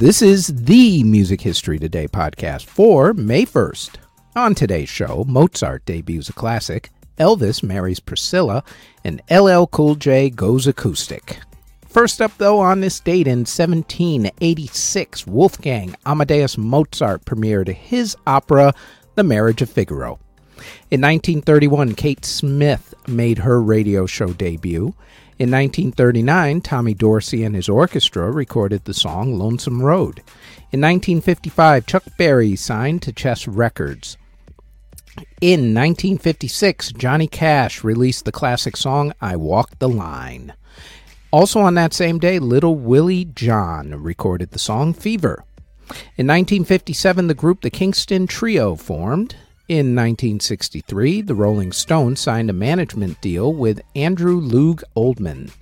This is the Music History Today podcast for May 1st. On today's show, Mozart debuts a classic, Elvis marries Priscilla, and LL Cool J goes acoustic. First up, though, on this date in 1786, Wolfgang Amadeus Mozart premiered his opera, The Marriage of Figaro. In 1931, Kate Smith made her radio show debut. In 1939, Tommy Dorsey and his orchestra recorded the song Lonesome Road. In 1955, Chuck Berry signed to Chess Records. In 1956, Johnny Cash released the classic song I Walk the Line. Also on that same day, Little Willie John recorded the song Fever. In 1957, the group The Kingston Trio formed. In 1963, the Rolling Stones signed a management deal with Andrew Loog Oldham.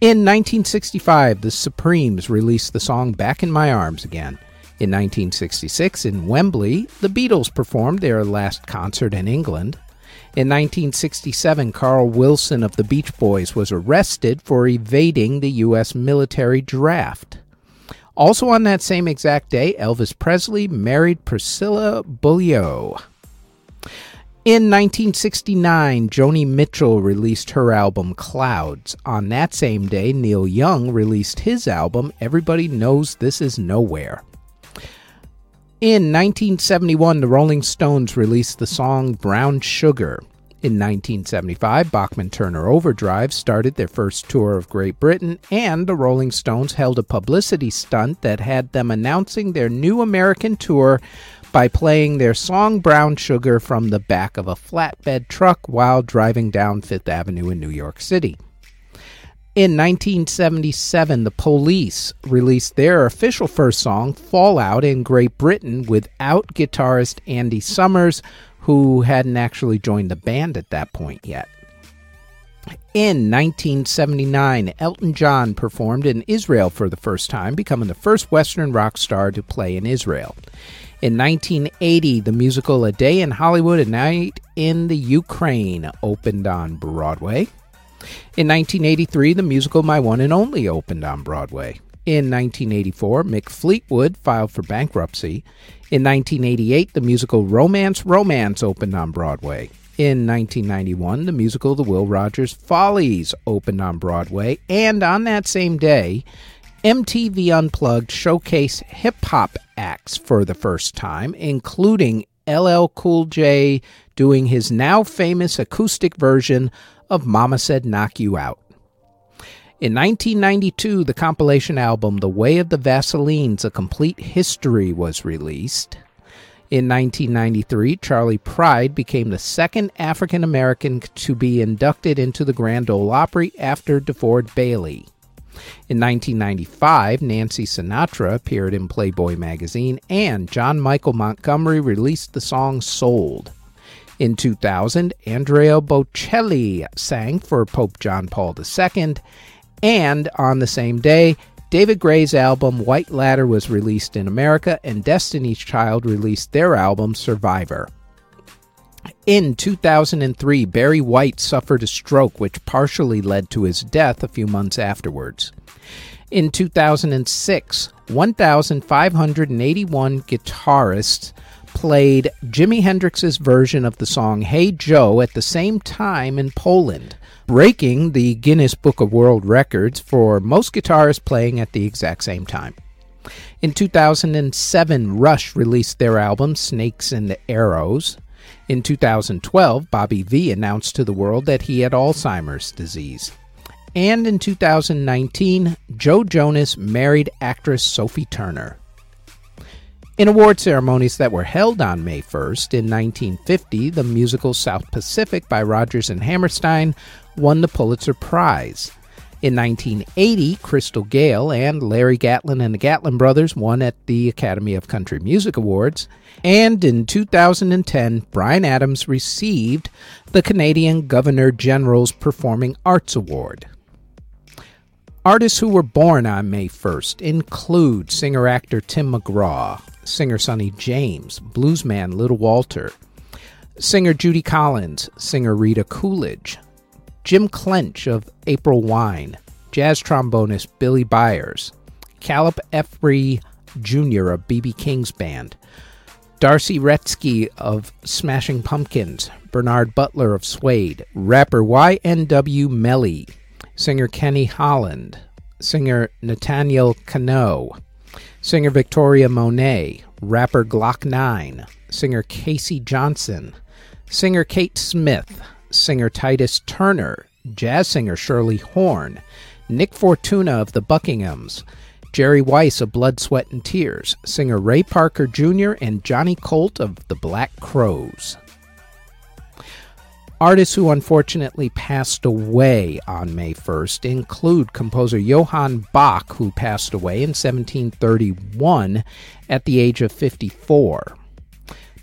In 1965, the Supremes released the song Back in My Arms Again. In 1966, in Wembley, the Beatles performed their last concert in England. In 1967, Carl Wilson of the Beach Boys was arrested for evading the U.S. military draft. Also on that same exact day, Elvis Presley married Priscilla Beaulieu. In 1969, Joni Mitchell released her album Clouds. On that same day, Neil Young released his album Everybody Knows This Is Nowhere. In 1971, the Rolling Stones released the song Brown Sugar. In 1975, Bachman Turner Overdrive started their first tour of Great Britain, and the Rolling Stones held a publicity stunt that had them announcing their new American tour by playing their song Brown Sugar from the back of a flatbed truck while driving down Fifth Avenue in New York City. In 1977, the police released their official first song, Fallout, in Great Britain without guitarist Andy Summers, who hadn't actually joined the band at that point yet. In 1979, Elton John performed in Israel for the first time, becoming the first Western rock star to play in Israel. In 1980, the musical A Day in Hollywood, A Night in the Ukraine opened on Broadway. In 1983, the musical My One and Only opened on Broadway. In 1984, Mick Fleetwood filed for bankruptcy. In 1988, the musical Romance Romance opened on Broadway. In 1991, the musical The Will Rogers Follies opened on Broadway. And on that same day, MTV Unplugged showcased hip hop acts for the first time, including LL Cool J doing his now famous acoustic version of Mama Said Knock You Out. In 1992, the compilation album The Way of the Vaselines A Complete History was released. In 1993, Charley Pride became the second African American to be inducted into the Grand Ole Opry after DeFord Bailey. In 1995, Nancy Sinatra appeared in Playboy magazine, and John Michael Montgomery released the song Sold. In 2000, Andrea Bocelli sang for Pope John Paul II, and on the same day, David Gray's album White Ladder was released in America, and Destiny's Child released their album Survivor. In 2003, Barry White suffered a stroke which partially led to his death a few months afterwards. In 2006, 1,581 guitarists played Jimi Hendrix's version of the song Hey Joe at the same time in Poland breaking the Guinness Book of World Records for most guitarists playing at the exact same time. In 2007, Rush released their album Snakes and Arrows. In 2012, Bobby V announced to the world that he had Alzheimer's disease. And in 2019, Joe Jonas married actress Sophie Turner. In award ceremonies that were held on May 1st, in 1950, the musical South Pacific by Rodgers and Hammerstein won the Pulitzer Prize. In 1980, Crystal Gayle and Larry Gatlin and the Gatlin brothers won at the Academy of Country Music Awards. And in 2010, Bryan Adams received the Canadian Governor General's Performing Arts Award. Artists who were born on May 1st include singer actor Tim McGraw, singer Sonny James, bluesman Little Walter, singer Judy Collins, singer Rita Coolidge, Jim Clench of April Wine, jazz trombonist Billy Byers, Caleb Emphrey Jr. of B.B. King's band, D'arcy Wretzky of Smashing Pumpkins, Bernard Butler of Suede, rapper YNW Melly, singer Kenny Holland, singer Nathaniel Cano, singer Victoria Monet, rapper Glock 9, singer Casey Johnson, singer Kate Smith, singer Titus Turner, jazz singer Shirley Horn, Nick Fortuna of the Buckinghams, Jerry Weiss of Blood, Sweat, and Tears, singer Ray Parker Jr., and Johnny Colt of the Black Crowes. Artists who unfortunately passed away on May 1st include composer Johann Bach, who passed away in 1731 at the age of 54.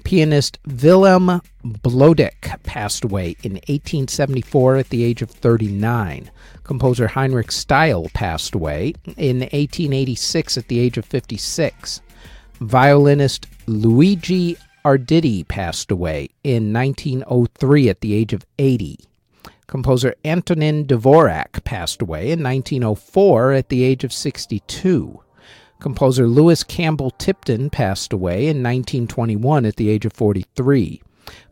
Pianist Wilhelm Bloedek passed away in 1874 at the age of 39. Composer Heinrich Stiehl passed away in 1886 at the age of 56. Violinist Luigi Arditi passed away in 1903 at the age of 80. Composer Antonin Dvorak passed away in 1904 at the age of 62. Composer Louis Campbell Tipton passed away in 1921 at the age of 43.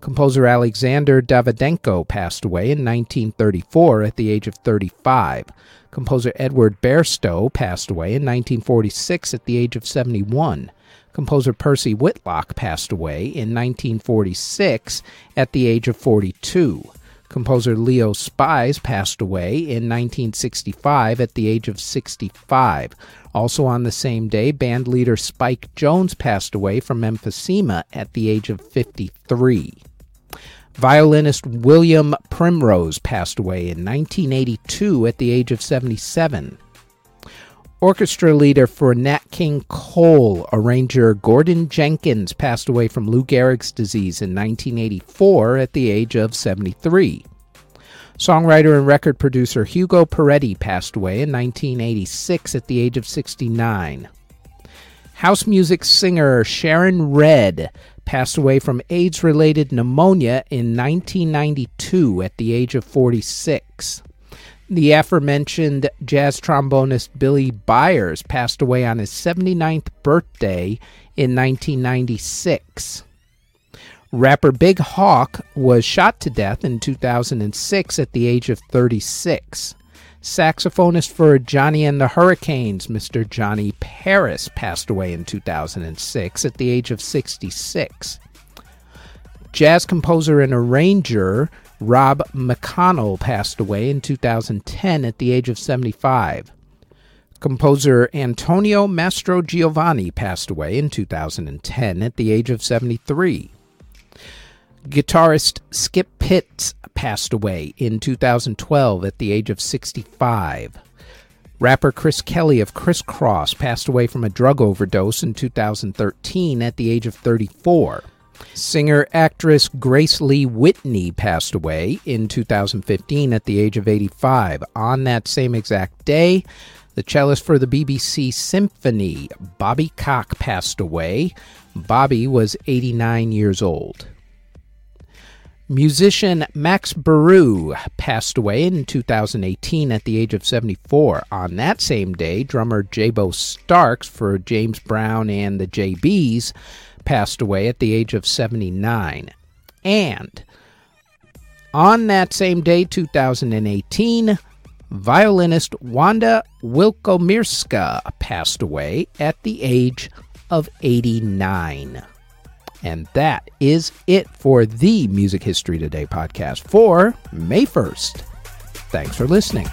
Composer Alexander Davydenko passed away in 1934 at the age of 35. Composer Edward Bairstow passed away in 1946 at the age of 71. Composer Percy Whitlock passed away in 1946 at the age of 42. Composer Leo Spies passed away in 1965 at the age of 65. Also on the same day, band leader Spike Jones passed away from emphysema at the age of 53. Violinist William Primrose passed away in 1982 at the age of 77. Orchestra leader for Nat King Cole, arranger Gordon Jenkins passed away from Lou Gehrig's disease in 1984 at the age of 73. Songwriter and record producer Hugo Peretti passed away in 1986 at the age of 69. House music singer Sharon Redd passed away from AIDS related pneumonia in 1992 at the age of 46. The aforementioned jazz trombonist Billy Byers passed away on his 79th birthday in 1996. Rapper Big Hawk was shot to death in 2006 at the age of 36. Saxophonist for Johnny and the Hurricanes, Mr. Johnny Paris, passed away in 2006 at the age of 66. Jazz composer and arranger Rob McConnell passed away in 2010 at the age of 75. Composer Antonio Mastrogiovanni passed away in 2010 at the age of 73. Guitarist Skip Pitts passed away in 2012 at the age of 65. Rapper Chris Kelly of Kris Kross passed away from a drug overdose in 2013 at the age of 34. Singer actress Grace Lee Whitney passed away in 2015 at the age of 85. On that same exact day, the cellist for the BBC Symphony, Bobby Cock, passed away. Bobby was 89 years old. Musician Max Baru passed away in 2018 at the age of 74. On that same day, drummer Jabo Starks for James Brown and the JBs passed away at the age of 79. And on that same day, 2018, violinist Wanda Wilkomirska passed away at the age of 89. And that is it for the Music History Today podcast for May 1st. Thanks for listening.